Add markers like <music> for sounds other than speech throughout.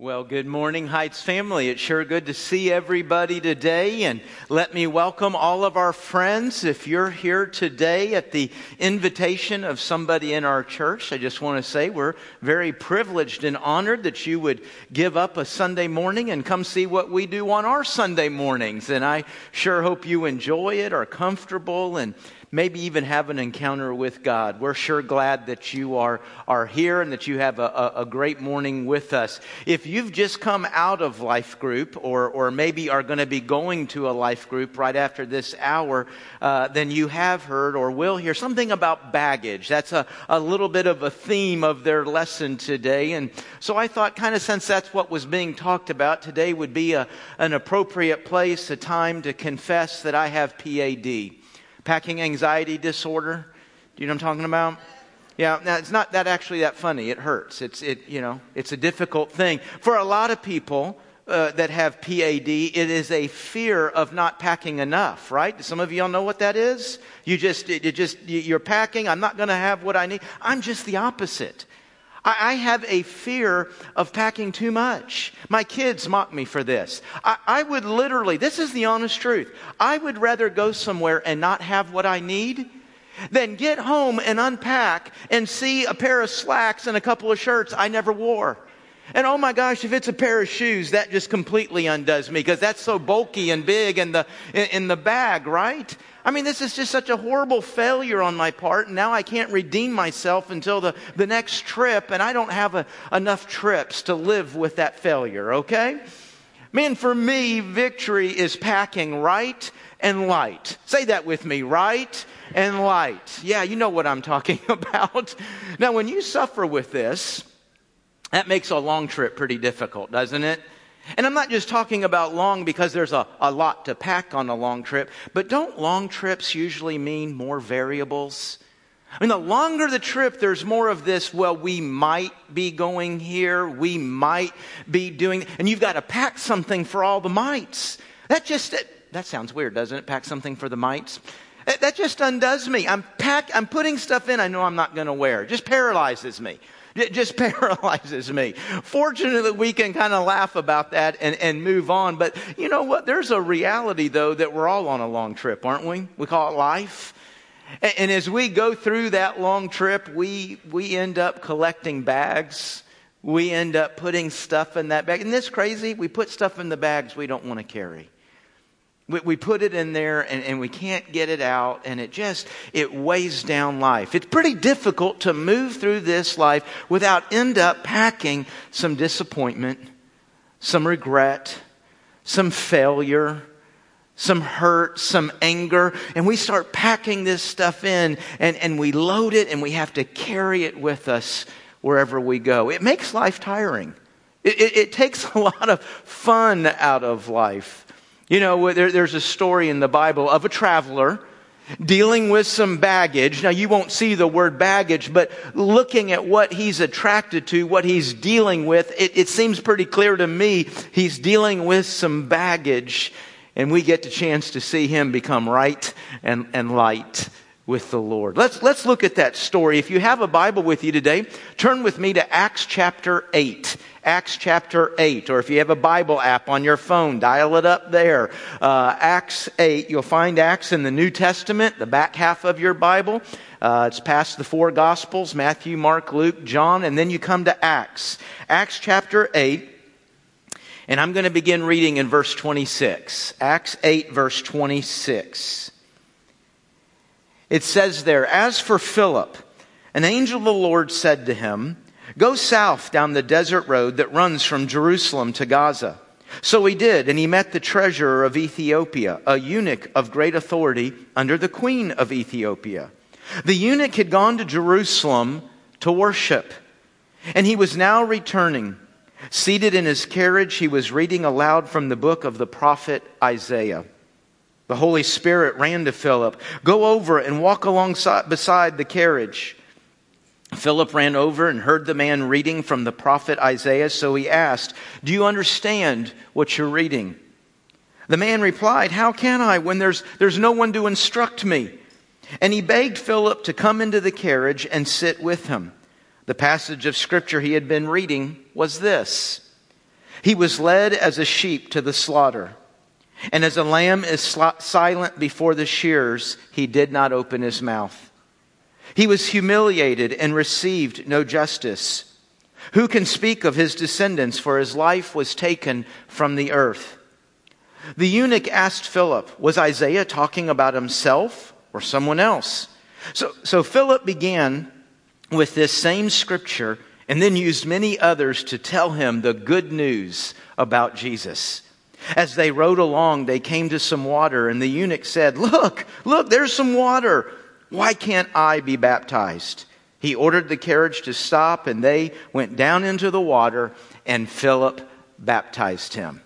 Well, good morning, Heights family. It's sure good to see everybody today. And let me welcome all of our friends. If you're here today at the invitation of somebody in our church, I just want to say we're very privileged and honored that you would give up a Sunday morning and come see what we do on our Sunday mornings. And I sure hope you enjoy it, are comfortable, and maybe even have an encounter with God. We're sure glad that you are, are here and that you have a, a, a great morning with us. If you've just come out of life group or, or maybe are going to be going to a life group right after this hour, uh, then you have heard or will hear something about baggage. That's a, a little bit of a theme of their lesson today. And so I thought, kind of since that's what was being talked about, today would be a, an appropriate place, a time to confess that I have PAD packing anxiety disorder. Do you know what I'm talking about? Yeah, now it's not that actually that funny. It hurts. It's it you know it's a difficult thing for a lot of people uh, that have PAD. It is a fear of not packing enough, right? Some of y'all know what that is. You just you just you're packing. I'm not going to have what I need. I'm just the opposite. I, have a fear of packing too much. My kids mock me for this. I, I would literally, this is the honest truth, I would rather go somewhere and not have what I need than get home and unpack and see a pair of slacks and a couple of shirts I never wore. And oh my gosh, if it's a pair of shoes, that just completely undoes me because that's so bulky and big in the, in, in the bag, right? I mean, this is just such a horrible failure on my part. And now I can't redeem myself until the, the next trip, and I don't have a, enough trips to live with that failure, okay? Man, for me, victory is packing right and light. Say that with me, right and light. Yeah, you know what I'm talking <laughs> about. Now, when you suffer with this, that makes a long trip pretty difficult, doesn't it? And I'm not just talking about long because there's a, a lot to pack on a long trip, but don't long trips usually mean more variables? I mean, the longer the trip, there's more of this, well, we might be going here, we might be doing, and you've got to pack something for all the mites. That just, that sounds weird, doesn't it? Pack something for the mites? That just undoes me. I'm pack, I'm putting stuff in I know I'm not going to wear. It just paralyzes me. It just <laughs> paralyzes me. Fortunately, we can kind of laugh about that and, and move on. But you know what? There's a reality, though, that we're all on a long trip, aren't we? We call it life. And, and as we go through that long trip, we, we end up collecting bags. We end up putting stuff in that bag. Isn't this crazy? We put stuff in the bags we don't want to carry. We, we put it in there and, and we can't get it out and it just, it weighs down life. It's pretty difficult to move through this life without end up packing some disappointment, some regret, some failure, some hurt, some anger, and we start packing this stuff in and, and we load it and we have to carry it with us wherever we go. It makes life tiring. It, it, it takes <laughs> a lot of fun out of life. You know, there, there's a story in the Bible of a traveler dealing with some baggage. Now, you won't see the word baggage, but looking at what he's attracted to, what he's dealing with, it, it seems pretty clear to me he's dealing with some baggage. And we get the chance to see him become right and, and light with the Lord. Let's, let's look at that story. If you have a Bible with you today, turn with me to Acts chapter 8. Acts chapter 8, or if you have a Bible app on your phone, dial it up there. Uh, Acts 8, you'll find Acts in the New Testament, the back half of your Bible. Uh, it's past the four Gospels Matthew, Mark, Luke, John, and then you come to Acts. Acts chapter 8, and I'm going to begin reading in verse 26. Acts 8, verse 26. It says there, As for Philip, an angel of the Lord said to him, Go south down the desert road that runs from Jerusalem to Gaza. So he did, and he met the treasurer of Ethiopia, a eunuch of great authority under the queen of Ethiopia. The eunuch had gone to Jerusalem to worship, and he was now returning. Seated in his carriage, he was reading aloud from the book of the prophet Isaiah. The Holy Spirit ran to Philip. Go over and walk alongside beside the carriage. Philip ran over and heard the man reading from the prophet Isaiah, so he asked, Do you understand what you're reading? The man replied, How can I when there's, there's no one to instruct me? And he begged Philip to come into the carriage and sit with him. The passage of scripture he had been reading was this He was led as a sheep to the slaughter. And as a lamb is silent before the shears, he did not open his mouth. He was humiliated and received no justice. Who can speak of his descendants? For his life was taken from the earth. The eunuch asked Philip, Was Isaiah talking about himself or someone else? So, so Philip began with this same scripture and then used many others to tell him the good news about Jesus. As they rode along, they came to some water, and the eunuch said, Look, look, there's some water. Why can't I be baptized? He ordered the carriage to stop, and they went down into the water, and Philip baptized him.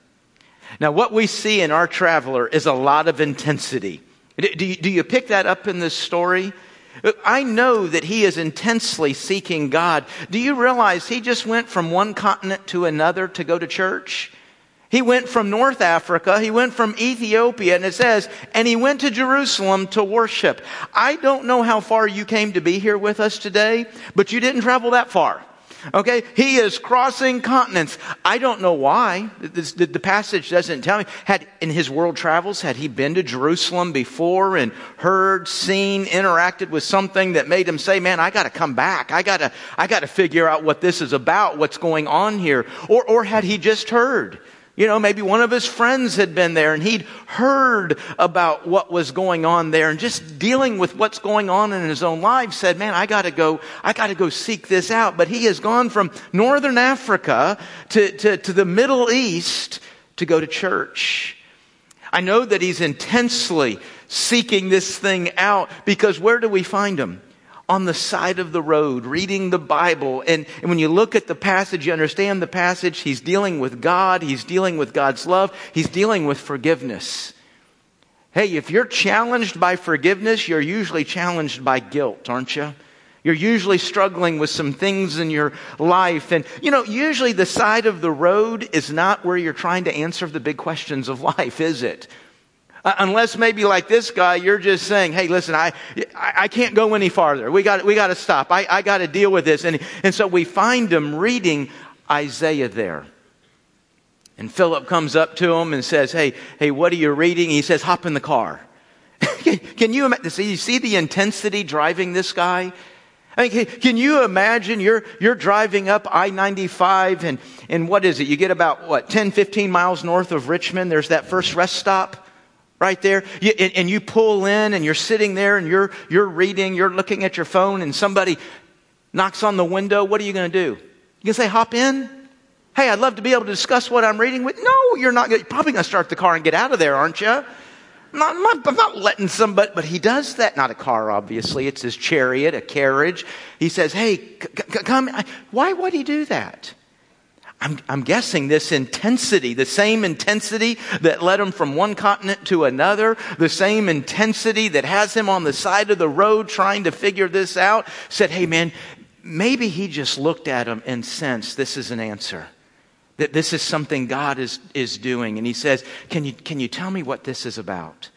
Now, what we see in our traveler is a lot of intensity. Do you, do you pick that up in this story? I know that he is intensely seeking God. Do you realize he just went from one continent to another to go to church? He went from North Africa, he went from Ethiopia, and it says, and he went to Jerusalem to worship. I don't know how far you came to be here with us today, but you didn't travel that far. Okay? He is crossing continents. I don't know why. The, the, passage doesn't tell me. Had, in his world travels, had he been to Jerusalem before and heard, seen, interacted with something that made him say, man, I gotta come back. I gotta, I gotta figure out what this is about, what's going on here. Or, or had he just heard? You know, maybe one of his friends had been there and he'd heard about what was going on there and just dealing with what's going on in his own life said, man, I gotta go, I gotta go seek this out. But he has gone from northern Africa to, to, to the Middle East to go to church. I know that he's intensely seeking this thing out because where do we find him? On the side of the road reading the Bible. And, and, when you look at the passage, you understand the passage. He's dealing with God. He's dealing with God's love. He's dealing with forgiveness. Hey, if you're challenged by forgiveness, you're usually challenged by guilt, aren't you? You're usually struggling with some things in your life. And, you know, usually the side of the road is not where you're trying to answer the big questions of life, is it? Uh, unless maybe like this guy, you're just saying, hey, listen, I, I, can't go any farther. We got, we got to stop. I, I got to deal with this. And, and so we find him reading Isaiah there. And Philip comes up to him and says, hey, hey, what are you reading? He says, hop in the car. <laughs> can you imagine? You see the intensity driving this guy? I mean, can you imagine you're, you're driving up I-95 and, and what is it? You get about, what, 10, 15 miles north of Richmond. There's that first rest stop right there you, and, and, you pull in and you're sitting there and you're, you're reading you're looking at your phone and somebody knocks on the window what are you going to do you can say hop in hey i'd love to be able to discuss what i'm reading with no you're not you're probably going to start the car and get out of there aren't you not, not, I'm not letting somebody, but he does that. Not a car, obviously. It's his chariot, a carriage. He says, Hey, c- c- come. Why would he do that? I'm, I'm, guessing this intensity, the same intensity that led him from one continent to another, the same intensity that has him on the side of the road trying to figure this out, said, Hey man, maybe he just looked at him and sensed this is an answer. That this is something God is, is doing. And he says, can you, can you tell me what this is about?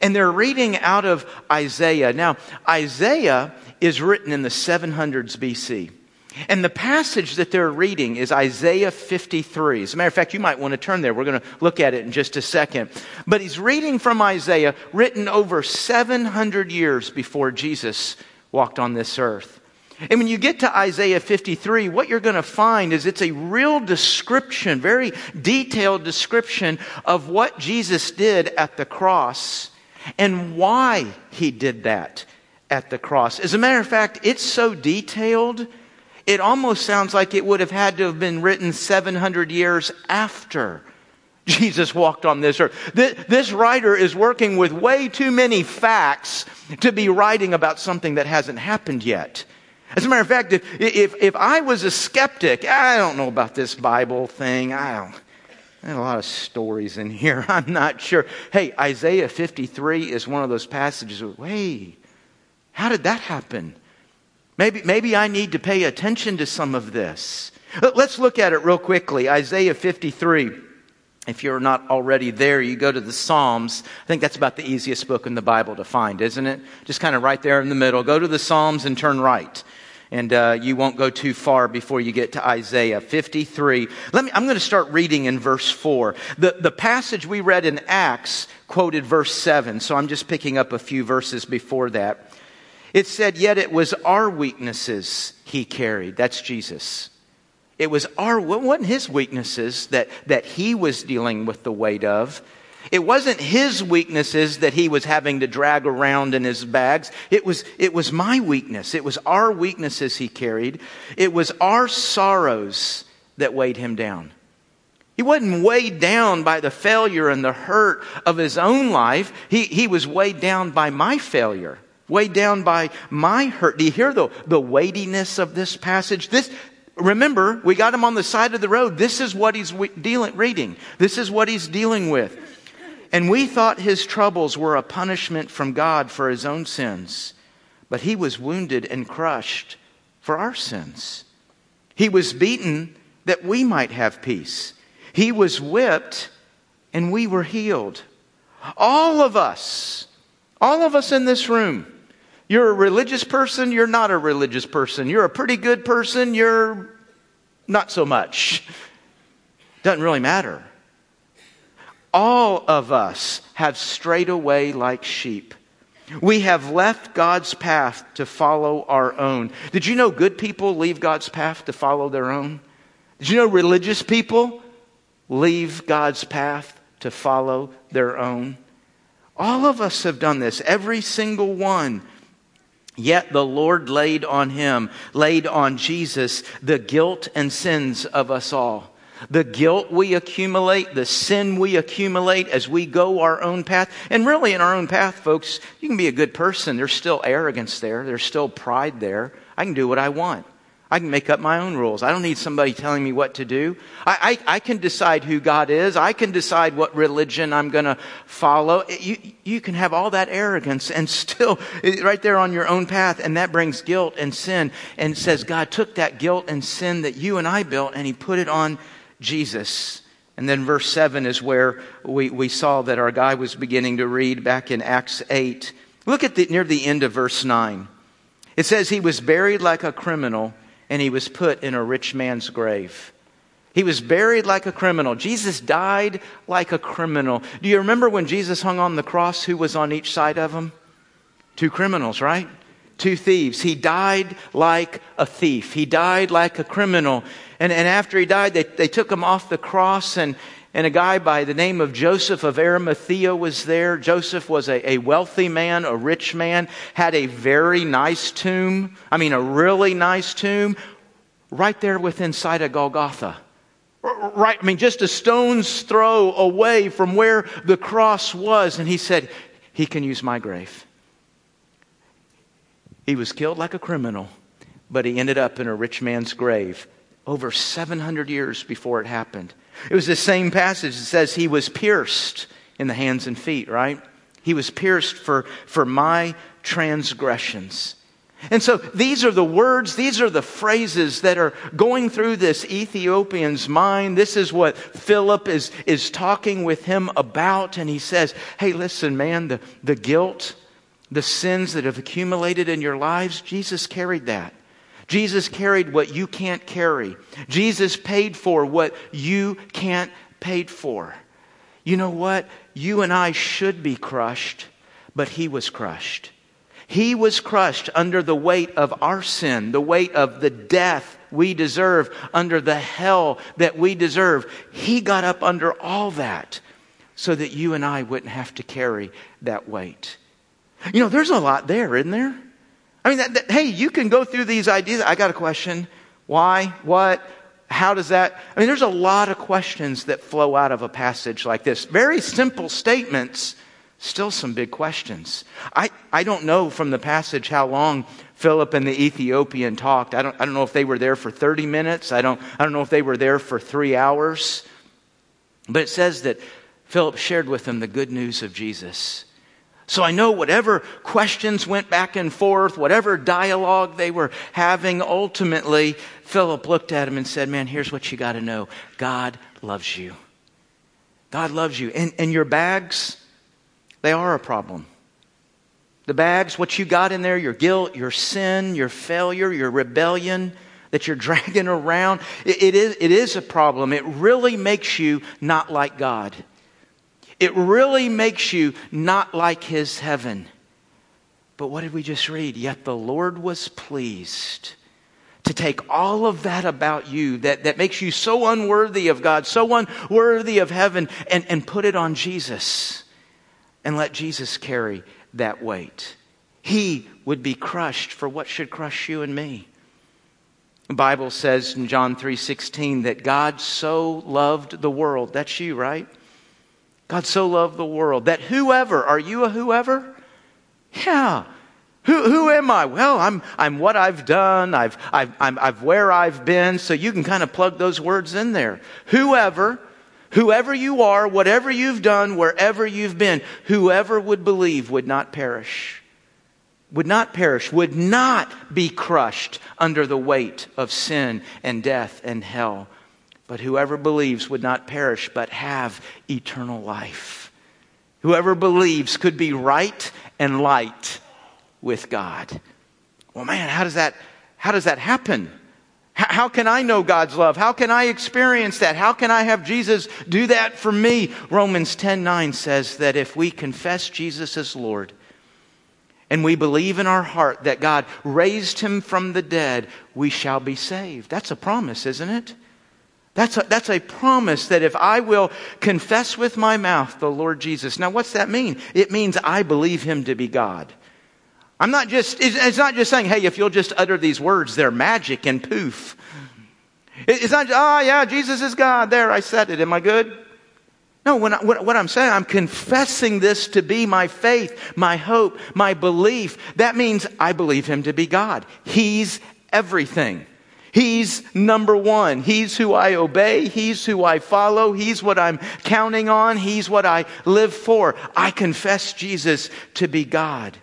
And they're reading out of Isaiah. Now, Isaiah is written in the 700s BC. And the passage that they're reading is Isaiah 53. As a matter of fact, you might want to turn there. We're going to look at it in just a second. But he's reading from Isaiah, written over 700 years before Jesus walked on this earth. And when you get to Isaiah 53, what you're going to find is it's a real description, very detailed description of what Jesus did at the cross and why he did that at the cross. As a matter of fact, it's so detailed it almost sounds like it would have had to have been written 700 years after <laughs> Jesus walked on this earth. This writer is working with way too many facts to be writing about something that hasn't happened yet. As a matter of fact, if, if, if I was a skeptic, I don't know about this Bible thing. I don't. There's a lot of stories in here. <laughs> I'm not sure. Hey, Isaiah 53 is one of those passages. Wait, how did that happen? Maybe, maybe I need to pay attention to some of this. Let's look at it real quickly. Isaiah 53. If you're not already there, you go to the Psalms. I think that's about the easiest book in the Bible to find, isn't it? Just kind of right there in the middle. Go to the Psalms and turn right. And uh, you won't go too far before you get to Isaiah 53. Let me, I'm going to start reading in verse 4. The, the passage we read in Acts quoted verse 7, so I'm just picking up a few verses before that. It said, Yet it was our weaknesses he carried. That's Jesus. It was our, wasn't his weaknesses that, that he was dealing with the weight of. It wasn't his weaknesses that he was having to drag around in his bags. It was, it was my weakness. It was our weaknesses he carried. It was our sorrows that weighed him down. He wasn't weighed down by the failure and the hurt of his own life. He, he was weighed down by my failure, weighed down by my hurt. Do you hear the, the weightiness of this passage? This, remember, we got him on the side of the road. This is what he's dealing, reading. This is what he's dealing with. And we thought his troubles were a punishment from God for his own sins, but he was wounded and crushed for our sins. He was beaten that we might have peace. He was whipped and we were healed. All of us, all of us in this room, you're a religious person, you're not a religious person. You're a pretty good person, you're not so much. <laughs> Doesn't really matter. All of us have strayed away like sheep. We have left God's path to follow our own. Did you know good people leave God's path to follow their own? Did you know religious people leave God's path to follow their own? All of us have done this, every single one. Yet the Lord laid on him, laid on Jesus, the guilt and sins of us all. The guilt we accumulate, the sin we accumulate as we go our own path. And really, in our own path, folks, you can be a good person. There's still arrogance there, there's still pride there. I can do what I want. I can make up my own rules. I don't need somebody telling me what to do. I, I, I can decide who God is. I can decide what religion I'm going to follow. You, you can have all that arrogance and <laughs> still, right there on your own path, and that brings guilt and sin. And says God took that guilt and sin that you and I built and He put it on Jesus. And then verse 7 is where we, we saw that our guy was beginning to read back in Acts 8. Look at the, near the end of verse 9. It says, He was buried like a criminal, and he was put in a rich man's grave. He was buried like a criminal. Jesus died like a criminal. Do you remember when Jesus hung on the cross, who was on each side of him? Two criminals, right? Two thieves. He died like a thief. He died like a criminal. And, and after he died, they, they took him off the cross, and, and a guy by the name of Joseph of Arimathea was there. Joseph was a, a wealthy man, a rich man, had a very nice tomb. I mean, a really nice tomb right there within sight of Golgotha. Right, I mean, just a stone's throw away from where the cross was. And he said, He can use my grave. He was killed like a criminal, but he ended up in a rich man's grave over 700 years before it happened. It was the same passage that says he was pierced in the hands and feet, right? He was pierced for, for my transgressions. And so these are the words, these are the phrases that are going through this Ethiopian's mind. This is what Philip is, is talking with him about. And he says, Hey, listen, man, the, the guilt, the sins that have accumulated in your lives, Jesus carried that. Jesus carried what you can't carry. Jesus paid for what you can't pay for. You know what? You and I should be crushed, but he was crushed. He was crushed under the weight of our sin, the weight of the death we deserve, under the hell that we deserve. He got up under all that so that you and I wouldn't have to carry that weight. You know, there's a lot there, isn't there? I mean, that, that, hey, you can go through these ideas. I got a question. Why? What? How does that? I mean, there's a lot of questions that flow out of a passage like this. Very simple statements, still some big questions. I, I don't know from the passage how long Philip and the Ethiopian talked. I don't, I don't know if they were there for 30 minutes. I don't, I don't know if they were there for three hours. But it says that Philip shared with them the good news of Jesus. So I know whatever questions went back and forth, whatever dialogue they were having, ultimately, Philip looked at him and said, Man, here's what you got to know God loves you. God loves you. And, and your bags, they are a problem. The bags, what you got in there, your guilt, your sin, your failure, your rebellion that you're <laughs> dragging around, it, it, is, it is a problem. It really makes you not like God. It really makes you not like His heaven. But what did we just read? Yet the Lord was pleased to take all of that about you that, that makes you so unworthy of God, so unworthy of heaven, and, and put it on Jesus and let Jesus carry that weight. He would be crushed for what should crush you and me. The Bible says in John 3:16 that God so loved the world. That's you, right? God so loved the world that whoever, are you a whoever? Yeah. Who, who am I? Well, I'm, I'm what I've done. I've, I've, I'm, I've where I've been. So you can kind of plug those words in there. Whoever, whoever you are, whatever you've done, wherever you've been, whoever would believe would not perish. Would not perish, would not be crushed under the weight of sin and death and hell. But whoever believes would not perish, but have eternal life. Whoever believes could be right and light with God. Well, man, how does that, how does that happen? How can I know God's love? How can I experience that? How can I have Jesus do that for me? Romans 10 9 says that if we confess Jesus as Lord and we believe in our heart that God raised him from the dead, we shall be saved. That's a promise, isn't it? That's a, that's a promise that if I will confess with my mouth the Lord Jesus. Now, what's that mean? It means I believe him to be God. I'm not just, it's not just saying, hey, if you'll just utter these words, they're magic and poof. It's not, oh, yeah, Jesus is God. There, I said it. Am I good? No, when I, what I'm saying, I'm confessing this to be my faith, my hope, my belief. That means I believe Him to be God. He's everything. He's number one. He's who I obey. He's who I follow. He's what I'm counting on. He's what I live for. I confess Jesus to be God.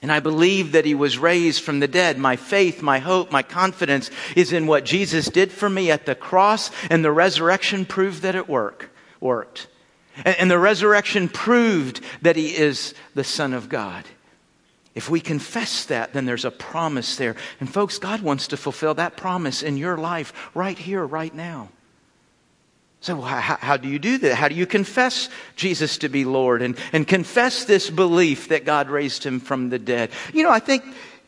And I believe that he was raised from the dead. My faith, my hope, my confidence is in what Jesus did for me at the cross, and the resurrection proved that it work, worked. And, and the resurrection proved that he is the Son of God. If we confess that, then there's a promise there. And folks, God wants to fulfill that promise in your life right here, right now. So, how, how, do you do that? How do you confess Jesus to be Lord and, and confess this belief that God raised him from the dead? You know, I think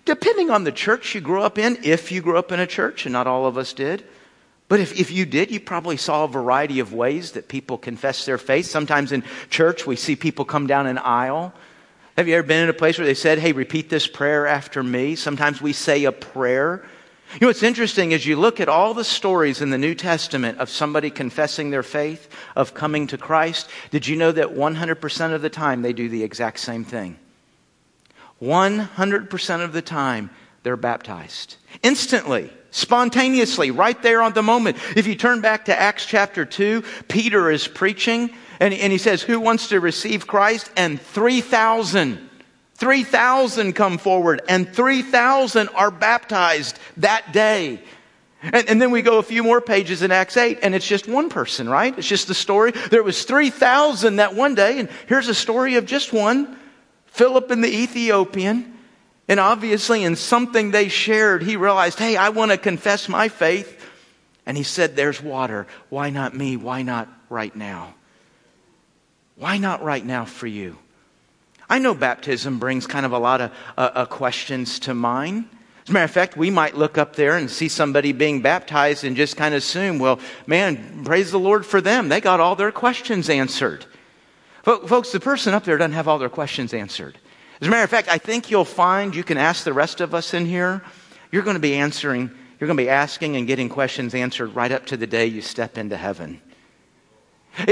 depending on the church you grew up in, if you grew up in a church, and not all of us did, but if, if you did, you probably saw a variety of ways that people confess their faith. Sometimes in church, we see people come down an aisle. Have you ever been in a place where they said, hey, repeat this prayer after me? Sometimes we say a prayer. You know what's interesting is you look at all the stories in the New Testament of somebody confessing their faith, of coming to Christ. Did you know that 100% of the time they do the exact same thing? 100% of the time they're baptized. Instantly, spontaneously, right there on the moment. If you turn back to Acts chapter 2, Peter is preaching and, and he says, Who wants to receive Christ? And 3,000 3,000 come forward and 3,000 are baptized that day. And, and, then we go a few more pages in Acts 8 and it's just one person, right? It's just the story. There was 3,000 that one day and here's a story of just one. Philip and the Ethiopian. And obviously in something they shared, he realized, hey, I want to confess my faith. And he said, there's water. Why not me? Why not right now? Why not right now for you? I know baptism brings kind of a lot of uh, uh, questions to mind. As a matter of fact, we might look up there and see somebody being baptized and just kind of assume, well, man, praise the Lord for them. They got all their questions answered. Folks, the person up there doesn't have all their questions answered. As a matter of fact, I think you'll find you can ask the rest of us in here, you're going to be answering, you're going to be asking and getting questions answered right up to the day you step into heaven.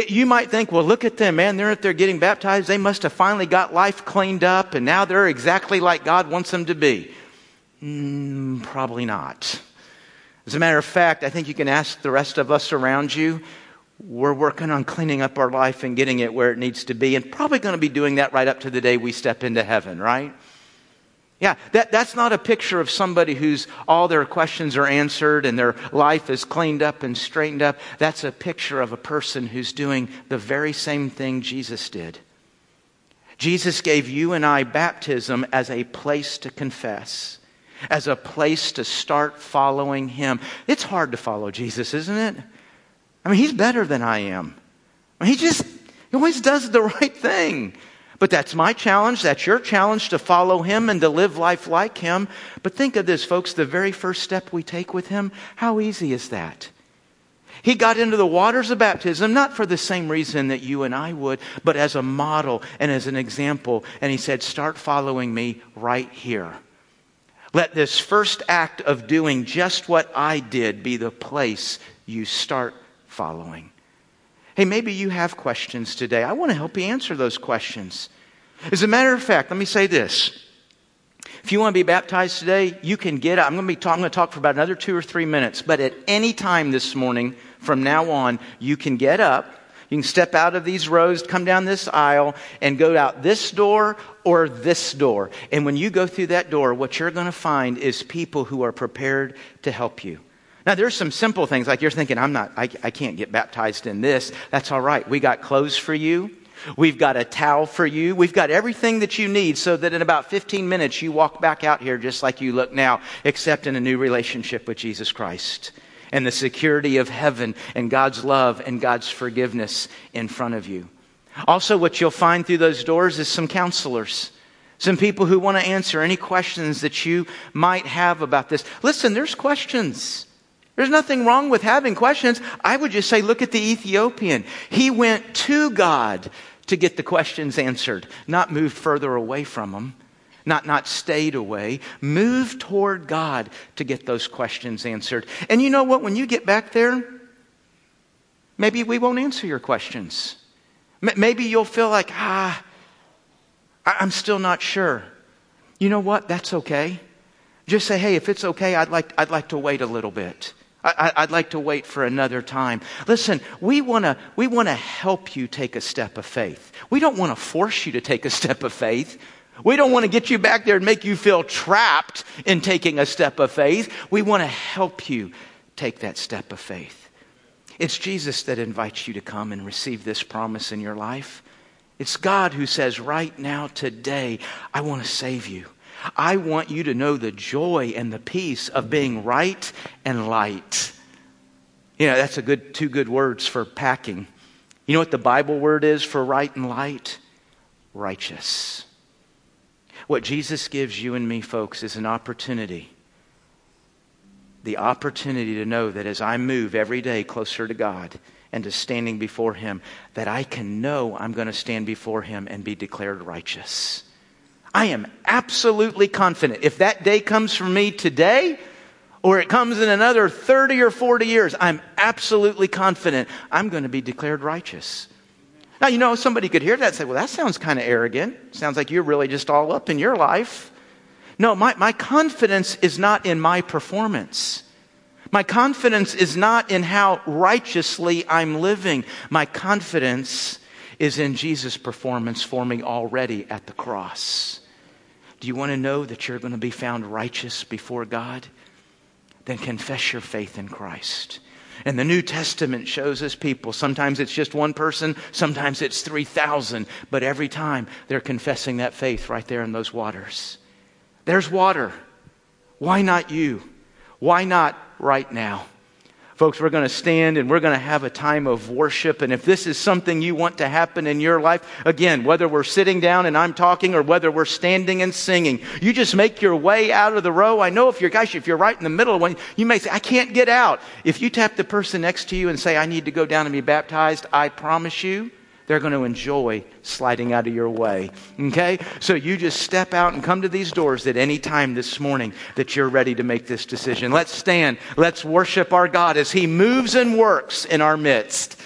You might think, well, look at them, man. They're out there getting baptized. They must have finally got life cleaned up, and now they're exactly like God wants them to be. Mm, probably not. As a matter of fact, I think you can ask the rest of us around you. We're working on cleaning up our life and getting it where it needs to be, and probably going to be doing that right up to the day we step into heaven, right? Yeah, that, that's not a picture of somebody who's all their questions are answered and their life is cleaned up and straightened up. That's a picture of a person who's doing the very same thing Jesus did. Jesus gave you and I baptism as a place to confess, as a place to start following Him. It's hard to follow Jesus, isn't it? I mean, He's better than I am. I mean, he just he always does the <laughs> right thing. But that's my challenge. That's your challenge to follow him and to live life like him. But think of this, folks the very first step we take with him, how easy is that? He got into the waters of baptism, not for the same reason that you and I would, but as a model and as an example. And he said, Start following me right here. Let this first act of doing just what I did be the place you start following. Hey, maybe you have questions today. I want to help you answer those questions. As a matter of fact, let me say this. If you want to be baptized today, you can get up. I'm going to be talk, I'm going to talk for about another two or three minutes, but at any time this morning, from now on, you can get up. You can step out of these rows, come down this aisle, and go out this door or this door. And when you go through that door, what you're going to find is people who are prepared to help you. Now, there's some simple things like you're thinking, I'm not, I, I can't get baptized in this. That's all right. We got clothes for you. We've got a towel for you. We've got everything that you need so that in about 15 minutes you walk back out here just like you look now, except in a new relationship with Jesus Christ and the security of heaven and God's love and God's forgiveness in front of you. Also, what you'll find through those doors is some counselors. Some people who want to answer any questions that you might have about this. Listen, there's questions. There's nothing wrong with having questions. I would just say, look at the Ethiopian. He went to God to get the questions answered, not moved further away from them not, not stayed away. Move toward God to get those questions answered. And you know what? When you get back there, maybe we won't answer your questions. Maybe you'll feel like, ah, I'm still not sure. You know what? That's okay. Just say, hey, if it's okay, I'd like, I'd like to wait a little bit. I, would like to wait for another time. Listen, we want to we wanna help you take a step of faith. We don't want to force you to take a step of faith. We don't want to get you back there and make you feel trapped in taking a step of faith. We want to help you take that step of faith. It's Jesus that invites you to come and receive this promise in your life. It's God who says, right now, today, I want to save you. I want you to know the joy and the peace of being right and light. You know, that's a good two good words for packing. You know what the Bible word is for right and light? Righteous. What Jesus gives you and me, folks, is an opportunity. The opportunity to know that as I move every day closer to God and to standing before Him, that I can know I'm going to stand before Him and be declared righteous. I am absolutely confident. If that day comes for me today, or it comes in another 30 or 40 years, I'm absolutely confident I'm going to be declared righteous. Now, you know, somebody could hear that and say, well, that sounds kind of arrogant. Sounds like you're really just all up in your life. No, my, my confidence is not in my performance. My confidence is not in how righteously I'm living. My confidence is in Jesus' performance for me already at the cross. Do you want to know that you're going to be found righteous before God? Then confess your faith in Christ. And the New Testament shows us people. Sometimes it's just one person, sometimes it's 3,000, but every time they're confessing that faith right there in those waters. There's water. Why not you? Why not right now? Folks, we're going to stand and we're going to have a time of worship. And if this is something you want to happen in your life, again, whether we're sitting down and I'm talking or whether we're standing and singing, you just make your way out of the row. I know if you're, gosh, if you're right in the middle of one, you may say, I can't get out. If you tap the person next to you and say, I need to go down and be baptized, I promise you, they're going to enjoy sliding out of your way. Okay? So you just step out and come to these doors at any time this morning that you're ready to make this decision. Let's stand. Let's worship our God as He moves and works in our midst.